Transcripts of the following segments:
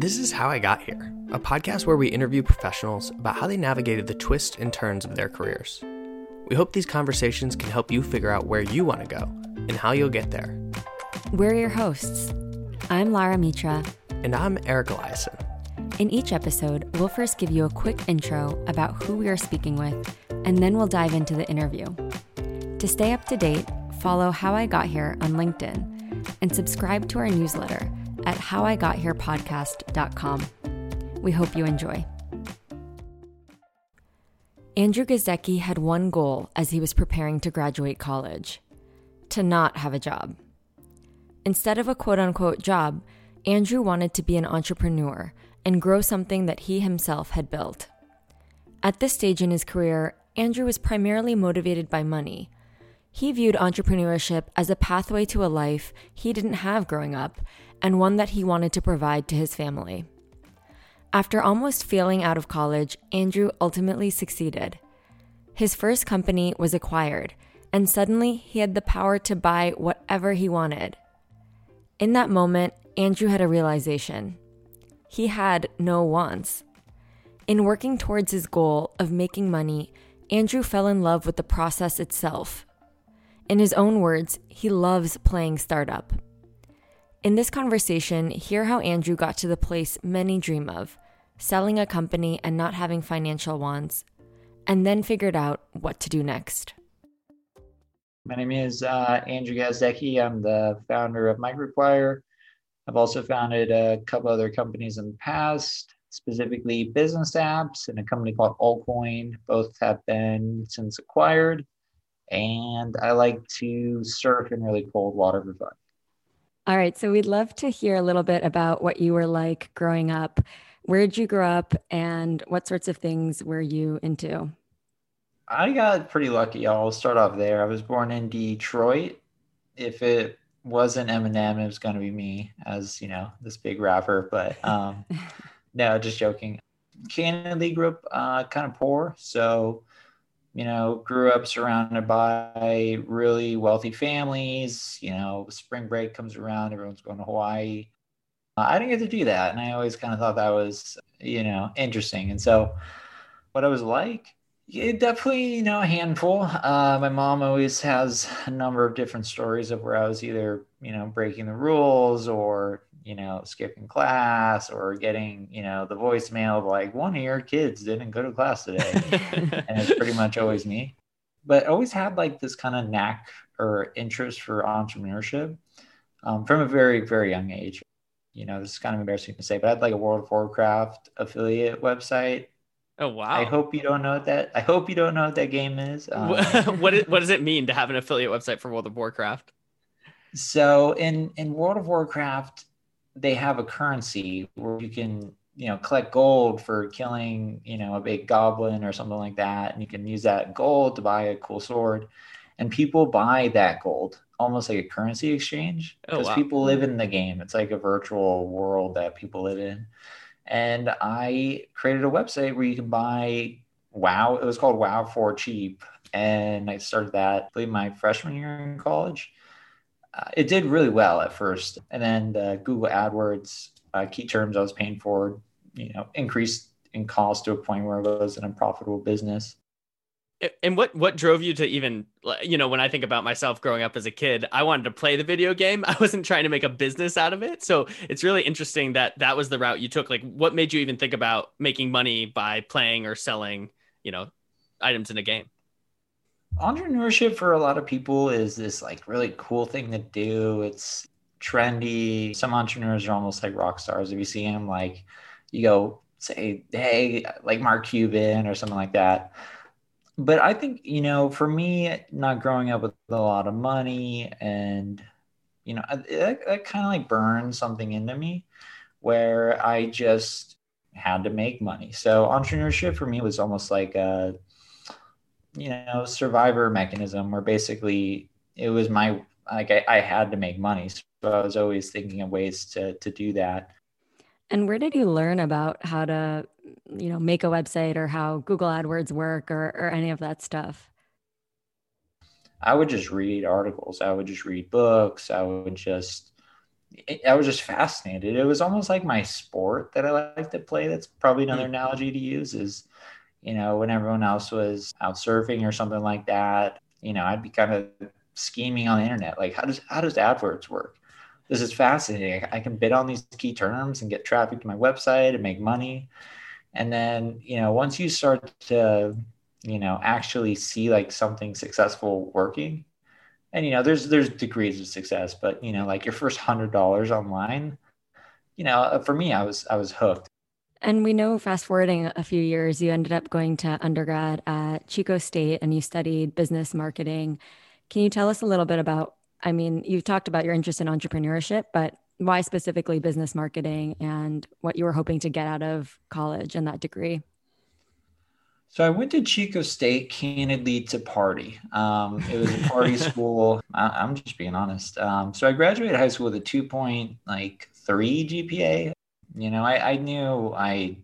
This is How I Got Here, a podcast where we interview professionals about how they navigated the twists and turns of their careers. We hope these conversations can help you figure out where you want to go and how you'll get there. We're your hosts. I'm Lara Mitra. And I'm Eric Eliason. In each episode, we'll first give you a quick intro about who we are speaking with, and then we'll dive into the interview. To stay up to date, follow How I Got Here on LinkedIn and subscribe to our newsletter at howigotherepodcast.com. We hope you enjoy. Andrew Gazdecki had one goal as he was preparing to graduate college to not have a job. Instead of a quote unquote job, Andrew wanted to be an entrepreneur and grow something that he himself had built. At this stage in his career, Andrew was primarily motivated by money. He viewed entrepreneurship as a pathway to a life he didn't have growing up and one that he wanted to provide to his family. After almost failing out of college, Andrew ultimately succeeded. His first company was acquired, and suddenly he had the power to buy whatever he wanted. In that moment, Andrew had a realization. He had no wants. In working towards his goal of making money, Andrew fell in love with the process itself. In his own words, he loves playing startup. In this conversation, hear how Andrew got to the place many dream of selling a company and not having financial wants, and then figured out what to do next. My name is uh, Andrew Gazdecki. I'm the founder of MicroAcquire. I've also founded a couple other companies in the past, specifically business apps and a company called Allcoin. Both have been since acquired. And I like to surf in really cold water for fun. All right. So we'd love to hear a little bit about what you were like growing up. Where did you grow up and what sorts of things were you into? I got pretty lucky. I'll start off there. I was born in Detroit. If it wasn't Eminem, it was going to be me as, you know, this big rapper. But um, no, just joking. Candidly grew up uh, kind of poor. So you know, grew up surrounded by really wealthy families. You know, spring break comes around, everyone's going to Hawaii. Uh, I didn't get to do that. And I always kind of thought that was, you know, interesting. And so, what I was like, yeah, definitely, you know, a handful. Uh, my mom always has a number of different stories of where I was either, you know, breaking the rules or you know, skipping class or getting, you know, the voicemail of like one of your kids didn't go to class today. and it's pretty much always me. But always had like this kind of knack or interest for entrepreneurship um, from a very, very young age. You know, this is kind of embarrassing to say, but I had like a World of Warcraft affiliate website. Oh wow! I hope you don't know what that. I hope you don't know what that game is. Um, what is, what does it mean to have an affiliate website for World of Warcraft? So in in World of Warcraft, they have a currency where you can you know collect gold for killing you know a big goblin or something like that and you can use that gold to buy a cool sword. And people buy that gold almost like a currency exchange because oh, wow. people live in the game. It's like a virtual world that people live in. And i created a website where you can buy wow. It was called wow for cheap and i started that I believe my freshman year in college uh, it did really well at first, and then the Google AdWords uh, key terms I was paying for, you know, increased in cost to a point where it was an unprofitable business. And what what drove you to even you know when I think about myself growing up as a kid, I wanted to play the video game. I wasn't trying to make a business out of it. So it's really interesting that that was the route you took. Like, what made you even think about making money by playing or selling, you know, items in a game? Entrepreneurship for a lot of people is this like really cool thing to do. It's trendy. Some entrepreneurs are almost like rock stars. If you see them, like you go say, hey, like Mark Cuban or something like that. But I think, you know, for me, not growing up with a lot of money and, you know, that, that kind of like burned something into me where I just had to make money. So entrepreneurship for me was almost like a, you know survivor mechanism where basically it was my like I, I had to make money so i was always thinking of ways to to do that and where did you learn about how to you know make a website or how google adwords work or, or any of that stuff i would just read articles i would just read books i would just I was just fascinated. It was almost like my sport that I like to play. That's probably another mm. analogy to use is, you know, when everyone else was out surfing or something like that, you know, I'd be kind of scheming on the internet. Like, how does how does AdWords work? This is fascinating. I can bid on these key terms and get traffic to my website and make money. And then, you know, once you start to, you know, actually see like something successful working, and you know there's there's degrees of success but you know like your first hundred dollars online you know uh, for me i was i was hooked and we know fast forwarding a few years you ended up going to undergrad at chico state and you studied business marketing can you tell us a little bit about i mean you've talked about your interest in entrepreneurship but why specifically business marketing and what you were hoping to get out of college and that degree so I went to Chico State candidly to party. Um, it was a party school. I, am just being honest. Um, so I graduated high school with a two point like three GPA. You know, I, I knew I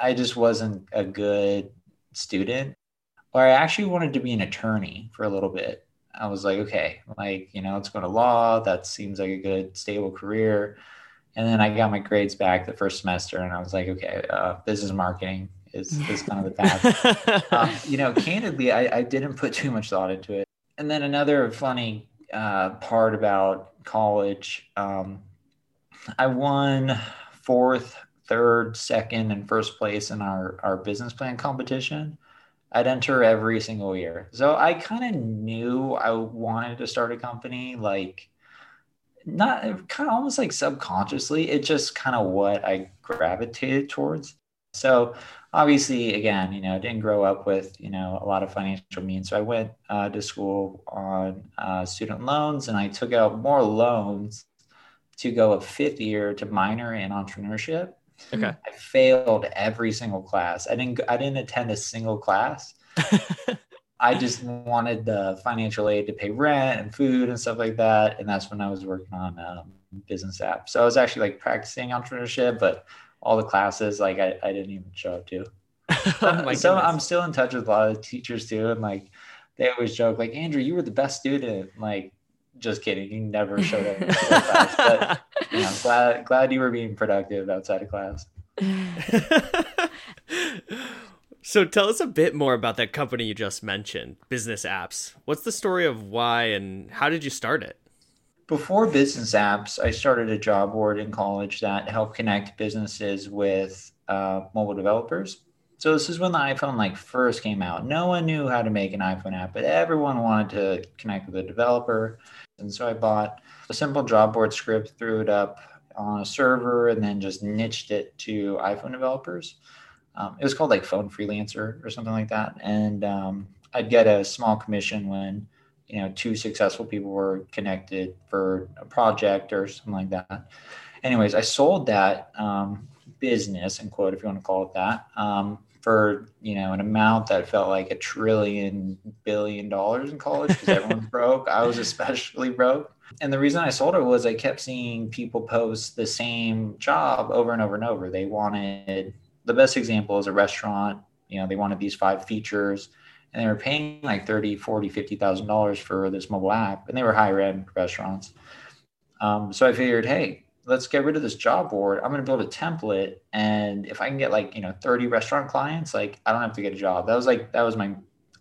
I just wasn't a good student. Or I actually wanted to be an attorney for a little bit. I was like, okay, like you know, let's go to law. That seems like a good stable career. And then I got my grades back the first semester, and I was like, okay, uh, business marketing is, is kind of the path. um, you know, candidly, I, I didn't put too much thought into it. And then another funny uh, part about college, um, I won fourth, third, second, and first place in our, our business plan competition. I'd enter every single year. So I kind of knew I wanted to start a company, like not kind of almost like subconsciously. It's just kind of what I gravitated towards. So obviously, again, you know, didn't grow up with, you know, a lot of financial means. So I went uh, to school on uh, student loans and I took out more loans to go a fifth year to minor in entrepreneurship. Okay. I failed every single class. I didn't, I didn't attend a single class. I just wanted the financial aid to pay rent and food and stuff like that. And that's when I was working on um, business apps. So I was actually like practicing entrepreneurship, but all the classes like I, I didn't even show up to. oh so I'm still in touch with a lot of teachers too, and like they always joke like Andrew, you were the best student. Like, just kidding, you never showed up class. But you know, glad glad you were being productive outside of class. so tell us a bit more about that company you just mentioned, Business Apps. What's the story of why and how did you start it? before business apps, I started a job board in college that helped connect businesses with uh, mobile developers. So this is when the iPhone like first came out. No one knew how to make an iPhone app, but everyone wanted to connect with a developer. And so I bought a simple job board script, threw it up on a server, and then just niched it to iPhone developers. Um, it was called like Phone Freelancer or something like that. And um, I'd get a small commission when you know two successful people were connected for a project or something like that anyways i sold that um, business and quote if you want to call it that um, for you know an amount that felt like a trillion billion dollars in college because everyone's broke. I was especially broke. And the reason i sold it was i kept seeing people post the same job over and over and over. They wanted the best example is a restaurant you know they wanted these five features and they were paying like 30 40 50000 dollars for this mobile app and they were higher end restaurants. Um, so i figured hey let's get rid of this job board. I'm going to build a template and if i can get like you know 30 restaurant clients like i don't have to get a job. That was like that was my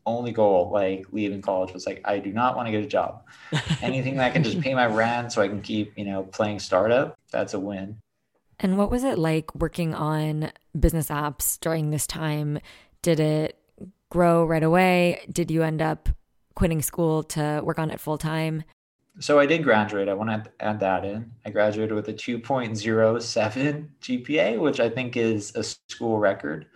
only goal like leaving college was like i do not want to get a job. Anything that can just pay my rent so i can keep you know playing startup that's a win. And what was it like working on business apps during this time? Did it grow right away? Did you end up quitting school to work on it full time? So I did graduate. I want to add that in. I graduated with a 2.07 GPA, which I think is a school record.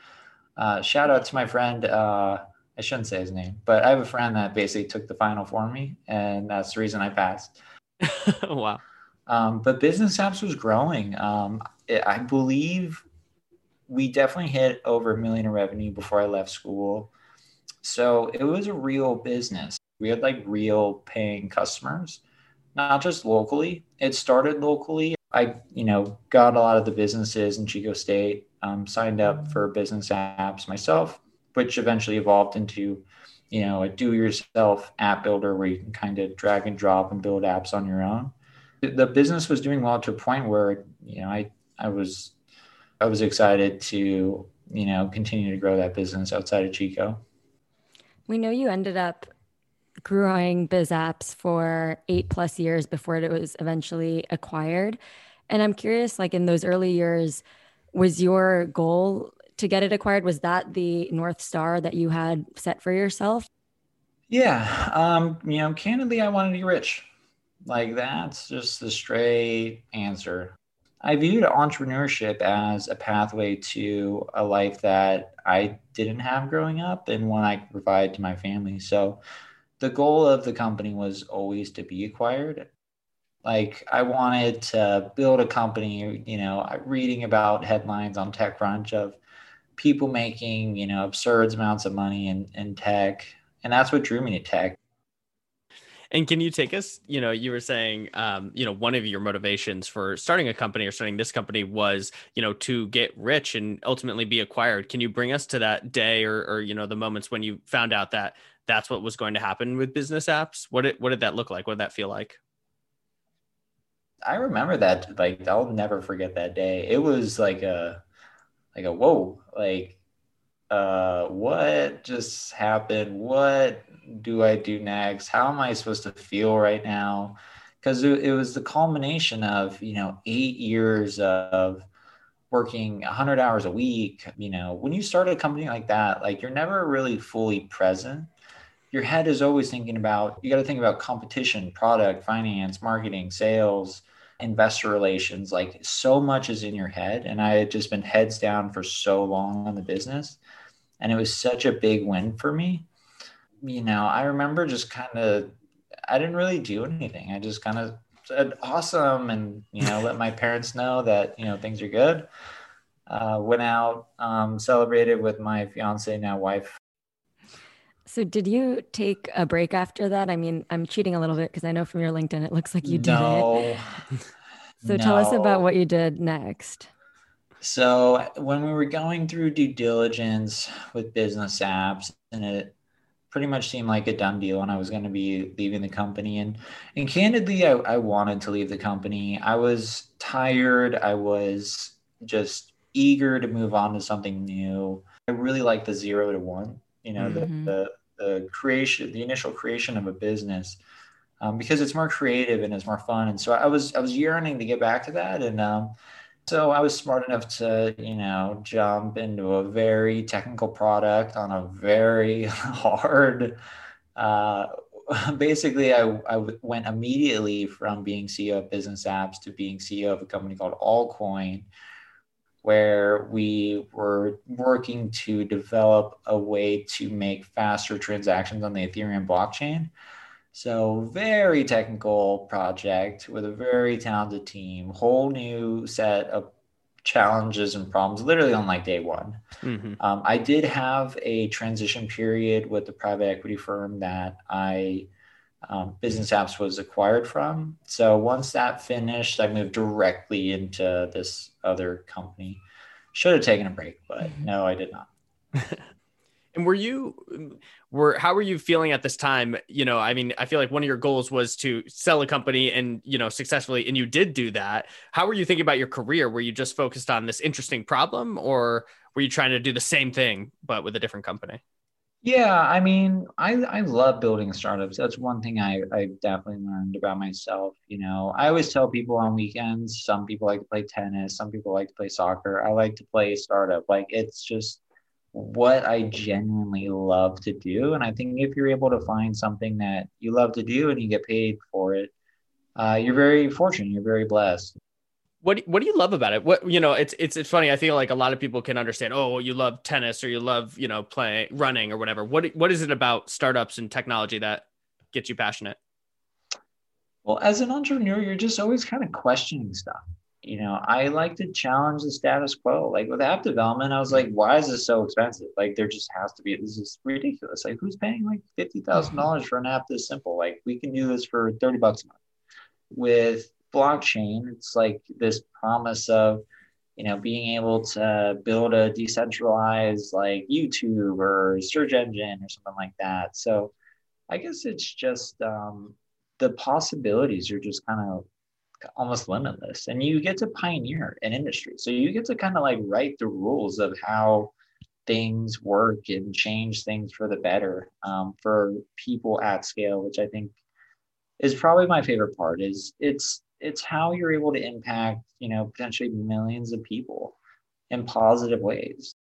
Uh, shout out to my friend. Uh, I shouldn't say his name, but I have a friend that basically took the final for me, and that's the reason I passed. wow. Um, but business apps was growing. Um, I believe we definitely hit over a million in revenue before I left school. So it was a real business. We had like real paying customers, not just locally. It started locally. I, you know, got a lot of the businesses in Chico State, um, signed up for business apps myself, which eventually evolved into, you know, a do-yourself app builder where you can kind of drag and drop and build apps on your own. the business was doing well to a point where you know I I was I was excited to you know continue to grow that business outside of Chico. We know you ended up growing BizApps for eight plus years before it was eventually acquired. And I'm curious, like in those early years, was your goal to get it acquired? Was that the North Star that you had set for yourself? Yeah. Um, you know, candidly, I wanted to be rich. Like that's just the straight answer. I viewed entrepreneurship as a pathway to a life that I didn't have growing up and one I could provide to my family. So the goal of the company was always to be acquired. Like I wanted to build a company, you know, reading about headlines on TechCrunch of people making, you know, absurd amounts of money in, in tech. And that's what drew me to tech. And can you take us, you know, you were saying, um, you know, one of your motivations for starting a company or starting this company was, you know, to get rich and ultimately be acquired. Can you bring us to that day or, or, you know, the moments when you found out that that's what was going to happen with business apps? What did, what did that look like? What did that feel like? I remember that, like, I'll never forget that day. It was like a, like a, whoa, like, uh, what just happened? What do I do next? How am I supposed to feel right now? Because it, it was the culmination of, you know, eight years of working 100 hours a week. You know, when you start a company like that, like you're never really fully present. Your head is always thinking about, you got to think about competition, product, finance, marketing, sales, investor relations. Like so much is in your head. And I had just been heads down for so long on the business. And it was such a big win for me you know, I remember just kind of, I didn't really do anything. I just kind of said awesome and, you know, let my parents know that, you know, things are good. Uh, went out, um, celebrated with my fiance, now wife. So, did you take a break after that? I mean, I'm cheating a little bit because I know from your LinkedIn it looks like you did no, it. so, no. tell us about what you did next. So, when we were going through due diligence with business apps, and it pretty much seemed like a done deal and I was going to be leaving the company. And, and candidly, I, I wanted to leave the company. I was tired. I was just eager to move on to something new. I really like the zero to one, you know, mm-hmm. the, the, the creation, the initial creation of a business. Um, because it's more creative and it's more fun. And so I was I was yearning to get back to that. And um, so I was smart enough to, you know, jump into a very technical product on a very hard. Uh, basically, I, I went immediately from being CEO of Business Apps to being CEO of a company called Allcoin, where we were working to develop a way to make faster transactions on the Ethereum blockchain. So very technical project with a very talented team, whole new set of challenges and problems literally on like day one. Mm-hmm. Um, I did have a transition period with the private equity firm that I um, Business Apps was acquired from. So once that finished, I moved directly into this other company. Should have taken a break, but mm-hmm. no, I did not. And were you were how were you feeling at this time? You know, I mean, I feel like one of your goals was to sell a company and you know successfully, and you did do that. How were you thinking about your career? Were you just focused on this interesting problem, or were you trying to do the same thing but with a different company? Yeah, I mean, I I love building startups. That's one thing I I definitely learned about myself. You know, I always tell people on weekends. Some people like to play tennis. Some people like to play soccer. I like to play startup. Like it's just what I genuinely love to do. And I think if you're able to find something that you love to do and you get paid for it, uh, you're very fortunate. You're very blessed. What What do you love about it? What you know, it's it's it's funny. I feel like a lot of people can understand. Oh, you love tennis or you love you know playing running or whatever. What What is it about startups and technology that gets you passionate? Well, as an entrepreneur, you're just always kind of questioning stuff you know, I like to challenge the status quo. Like with app development, I was like, why is this so expensive? Like there just has to be this is ridiculous. Like who's paying like fifty thousand dollars mm-hmm. for an app this simple? Like we can do this for 30 bucks a month. With blockchain, it's like this promise of, you know, being able to build a decentralized like YouTube or search engine or something like that. So I guess it's just um the possibilities are just kind of almost limitless and you get to pioneer an industry so you get to kind of like write the rules of how things work and change things for the better um, for people at scale which i think is probably my favorite part is it's it's how you're able to impact you know potentially millions of people in positive ways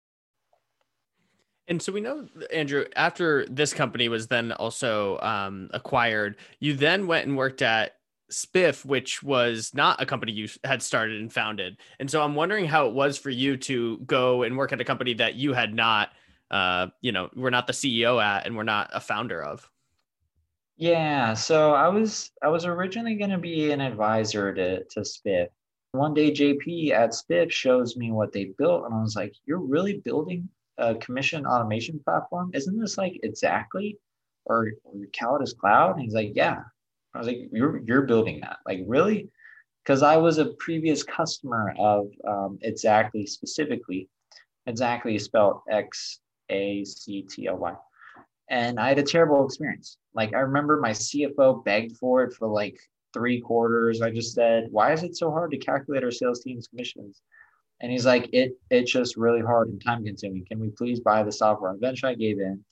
and so we know, Andrew, after this company was then also um, acquired, you then went and worked at Spiff, which was not a company you had started and founded. And so I'm wondering how it was for you to go and work at a company that you had not, uh, you know, we're not the CEO at and we're not a founder of. Yeah, so I was I was originally going to be an advisor to to Spiff. One day, JP at Spiff shows me what they built, and I was like, "You're really building a commission automation platform? Isn't this like Xactly or, or Callidus Cloud?" And he's like, "Yeah." I was like, "You're you're building that? Like really?" Because I was a previous customer of um, Xactly specifically. Xactly spelled X A C T L Y and I had a terrible experience. Like I remember my CFO begged for it for like three quarters. I just said, "Why is it so hard to calculate our sales team's commissions?" And he's like, "It it's just really hard and time consuming. Can we please buy the software?" And eventually, I gave in,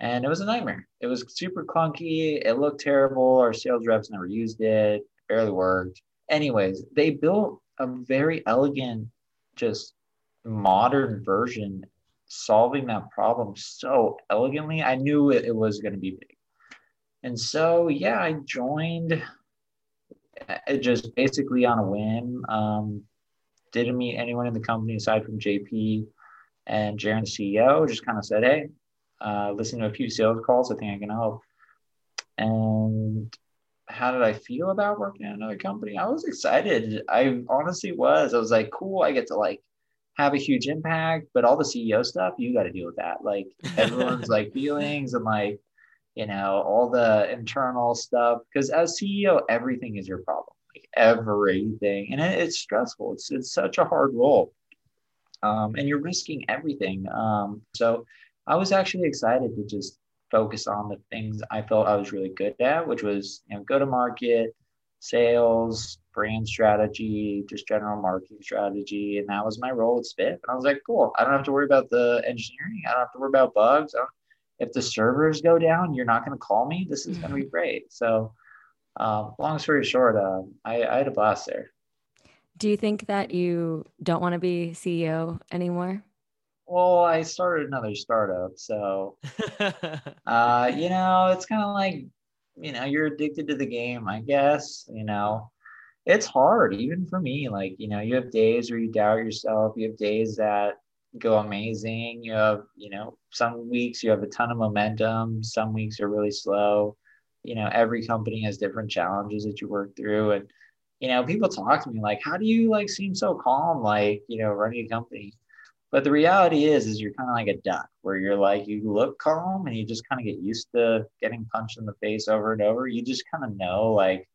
and it was a nightmare. It was super clunky. It looked terrible. Our sales reps never used it. Barely worked. Anyways, they built a very elegant, just modern version solving that problem so elegantly. I knew it, it was going to be big. And so, yeah, I joined it just basically on a whim. Um, didn't meet anyone in the company aside from JP and Jaron, the CEO. Just kind of said, hey, uh, listen to a few sales calls. I think I can help. And how did I feel about working at another company? I was excited. I honestly was. I was like, cool. I get to like have a huge impact, but all the CEO stuff, you got to deal with that. Like everyone's like feelings and like, you know, all the internal stuff. Because as CEO, everything is your problem, like everything, and it, it's stressful. It's it's such a hard role, um, and you're risking everything. Um, so I was actually excited to just focus on the things I felt I was really good at, which was you know go to market, sales, brand strategy, just general marketing strategy. And that was my role at Spiff. And I was like, cool. I don't have to worry about the engineering. I don't have to worry about bugs. If the servers go down, you're not going to call me. This is going to be great. So, um, long story short, uh, I, I had a blast there. Do you think that you don't want to be CEO anymore? Well, I started another startup. So, uh, you know, it's kind of like you know you're addicted to the game i guess you know it's hard even for me like you know you have days where you doubt yourself you have days that go amazing you have you know some weeks you have a ton of momentum some weeks are really slow you know every company has different challenges that you work through and you know people talk to me like how do you like seem so calm like you know running a company but the reality is, is you're kind of like a duck where you're like, you look calm and you just kind of get used to getting punched in the face over and over. You just kind of know like,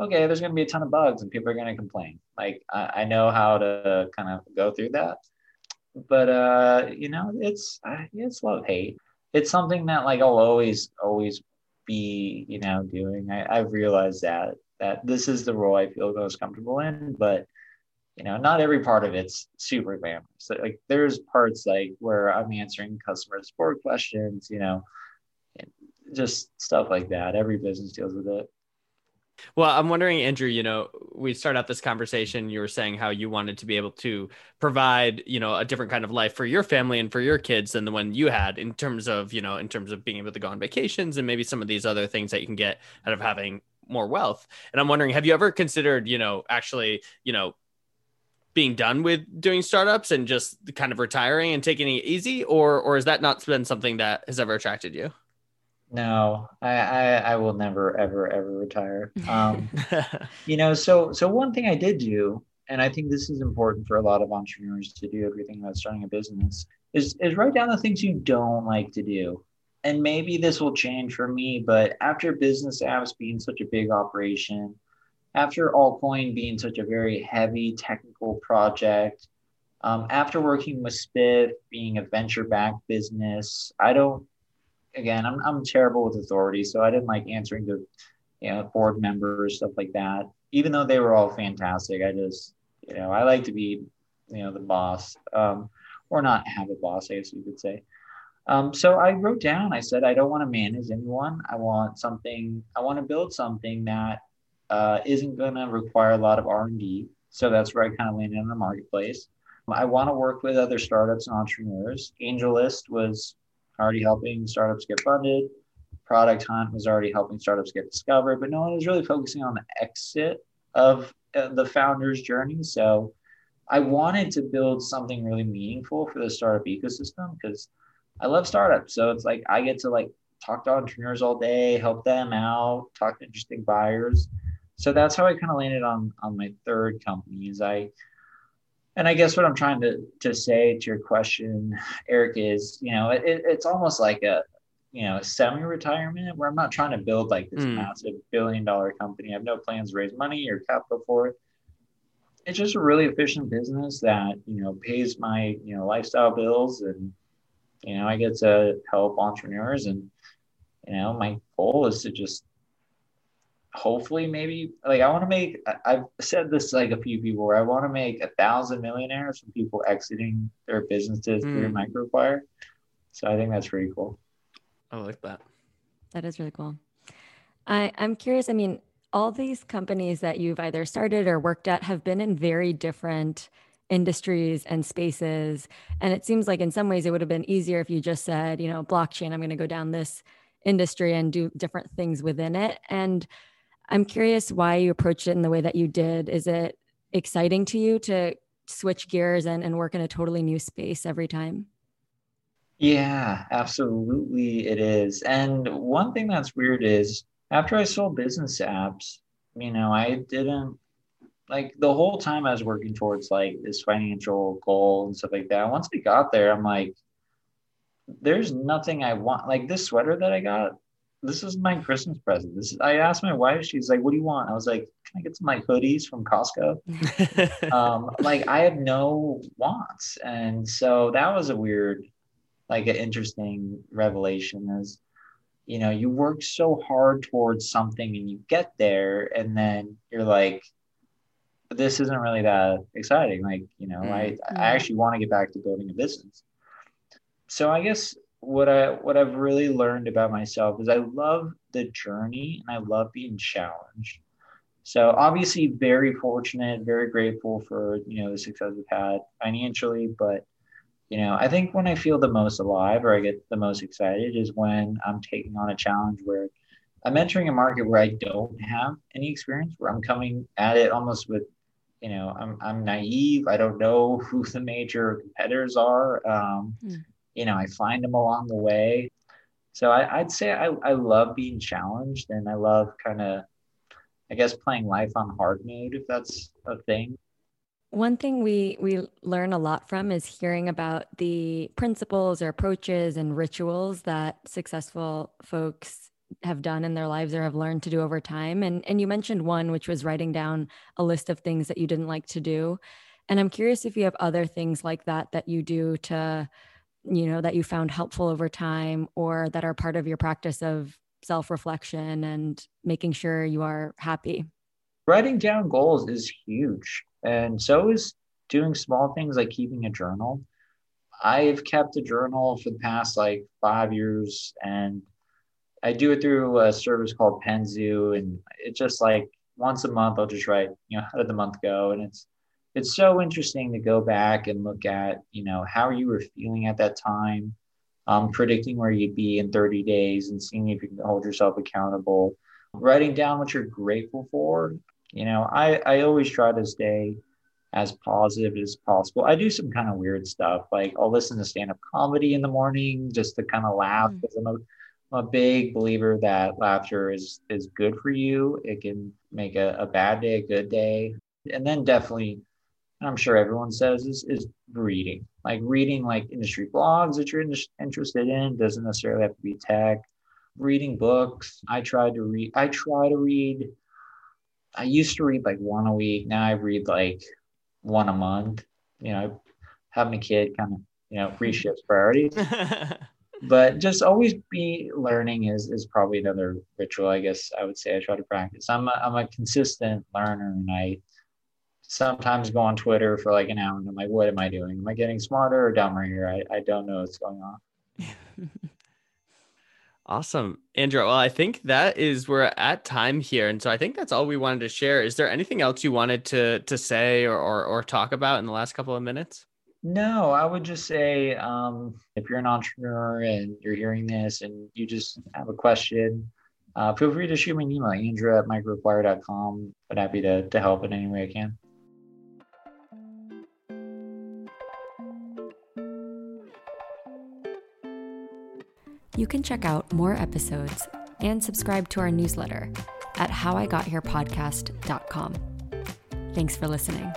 okay, there's going to be a ton of bugs and people are going to complain. Like I, I, know how to kind of go through that. But, uh, you know, it's, it's love hate. It's something that like I'll always, always be, you know, doing. I, I've realized that, that this is the role I feel most comfortable in, but you know, not every part of it's super glamorous. Like there's parts like where I'm answering customer support questions, you know, just stuff like that. Every business deals with it. Well, I'm wondering, Andrew, you know, we start out this conversation. You were saying how you wanted to be able to provide, you know, a different kind of life for your family and for your kids than the one you had in terms of, you know, in terms of being able to go on vacations and maybe some of these other things that you can get out of having more wealth. And I'm wondering, have you ever considered, you know, actually, you know, being done with doing startups and just kind of retiring and taking it easy, or or has that not been something that has ever attracted you? No, I, I, I will never, ever, ever retire. Um, you know, so so one thing I did do, and I think this is important for a lot of entrepreneurs to do everything about starting a business, is is write down the things you don't like to do. And maybe this will change for me, but after business apps being such a big operation, after Altcoin being such a very heavy technical project, um, after working with Spiff being a venture backed business, I don't, again, I'm, I'm terrible with authority. So I didn't like answering to, you know, board members, stuff like that. even though they were all fantastic, I just, you know, I like to be, you know, the boss, um, or not have a boss, I guess you could say. Um, so I wrote down, I said, I don't want to manage anyone. I want something, I want to build something that uh, isn't going to require a lot of R&D. So that's where I kind of landed in the marketplace. I want to work with other startups and entrepreneurs. AngelList was already helping startups get funded. Product Hunt was already helping startups get discovered, but no one was really focusing on the exit of uh, the founder's journey. So I wanted to build something really meaningful for the startup ecosystem because I love startups. So it's like I get to like talk to entrepreneurs all day, help them out, talk to interesting buyers. So that's how I kind of landed on on my third company. Is I and I guess what I'm trying to to say to your question, Eric, is you know it, it's almost like a you know, semi-retirement where I'm not trying to build like this mm. massive billion dollar company. I have no plans to raise money or capital for it. It's just a really efficient business that, you know, pays my, you know, lifestyle bills and, you know, I get to help entrepreneurs and, you know, my goal is to just hopefully maybe like I want to make I've said this like a few people where I want to make a thousand millionaires from people exiting their businesses mm. through microacquire. So I think that's pretty cool. I like that. That is really cool. I, I'm curious. I mean, all these companies that you've either started or worked at have been in very different industries and spaces. And it seems like in some ways it would have been easier if you just said, you know, blockchain, I'm going to go down this industry and do different things within it. And I'm curious why you approached it in the way that you did. Is it exciting to you to switch gears and, and work in a totally new space every time? Yeah, absolutely it is. And one thing that's weird is after I sold business apps, you know, I didn't like the whole time I was working towards like this financial goal and stuff like that. Once we got there, I'm like, there's nothing I want. Like this sweater that I got, this is my Christmas present. This is, I asked my wife, she's like, what do you want? I was like, can I get some like hoodies from Costco? um, like I have no wants. And so that was a weird like an interesting revelation is you know you work so hard towards something and you get there and then you're like this isn't really that exciting like you know mm-hmm. i i actually want to get back to building a business so i guess what i what i've really learned about myself is i love the journey and i love being challenged so obviously very fortunate very grateful for you know the success we've had financially but you know, I think when I feel the most alive or I get the most excited is when I'm taking on a challenge where I'm entering a market where I don't have any experience, where I'm coming at it almost with, you know, I'm, I'm naive. I don't know who the major competitors are. Um, mm. You know, I find them along the way. So I, would say I, I love being challenged and I love kind of, I guess, playing life on hard mode, if that's a thing. One thing we we learn a lot from is hearing about the principles or approaches and rituals that successful folks have done in their lives or have learned to do over time. And and you mentioned one which was writing down a list of things that you didn't like to do. And I'm curious if you have other things like that that you do to you know that you found helpful over time or that are part of your practice of self-reflection and making sure you are happy. Writing down goals is huge and so is doing small things like keeping a journal. I've kept a journal for the past like five years and I do it through a service called Penzu and it's just like once a month I'll just write, you know, how did the month go? And it's it's so interesting to go back and look at, you know, how you were feeling at that time, um, predicting where you'd be in 30 days and seeing if you can hold yourself accountable, writing down what you're grateful for you know, I, I always try to stay as positive as possible. I do some kind of weird stuff. Like I'll listen to stand up comedy in the morning just to kind of laugh because mm. I'm a, I'm a big believer that laughter is is good for you. It can make a, a bad day a good day. And then definitely, I'm sure everyone says is is reading. Like reading like industry blogs that you're in, interested in doesn't necessarily have to be tech. Reading books. I try to read. I try to read I used to read like one a week. Now I read like one a month. You know, having a kid kind of, you know, reshifts priorities. but just always be learning is is probably another ritual. I guess I would say I try to practice. I'm a, I'm a consistent learner, and I sometimes go on Twitter for like an hour, and I'm like, what am I doing? Am I getting smarter or dumber here? I I don't know what's going on. Awesome. Andrew, well, I think that is we're at time here. And so I think that's all we wanted to share. Is there anything else you wanted to to say or or, or talk about in the last couple of minutes? No, I would just say um, if you're an entrepreneur and you're hearing this and you just have a question, uh, feel free to shoot me an email, andrew at microacquire.com. But happy to, to help in any way I can. You can check out more episodes and subscribe to our newsletter at howigotherepodcast.com. Thanks for listening.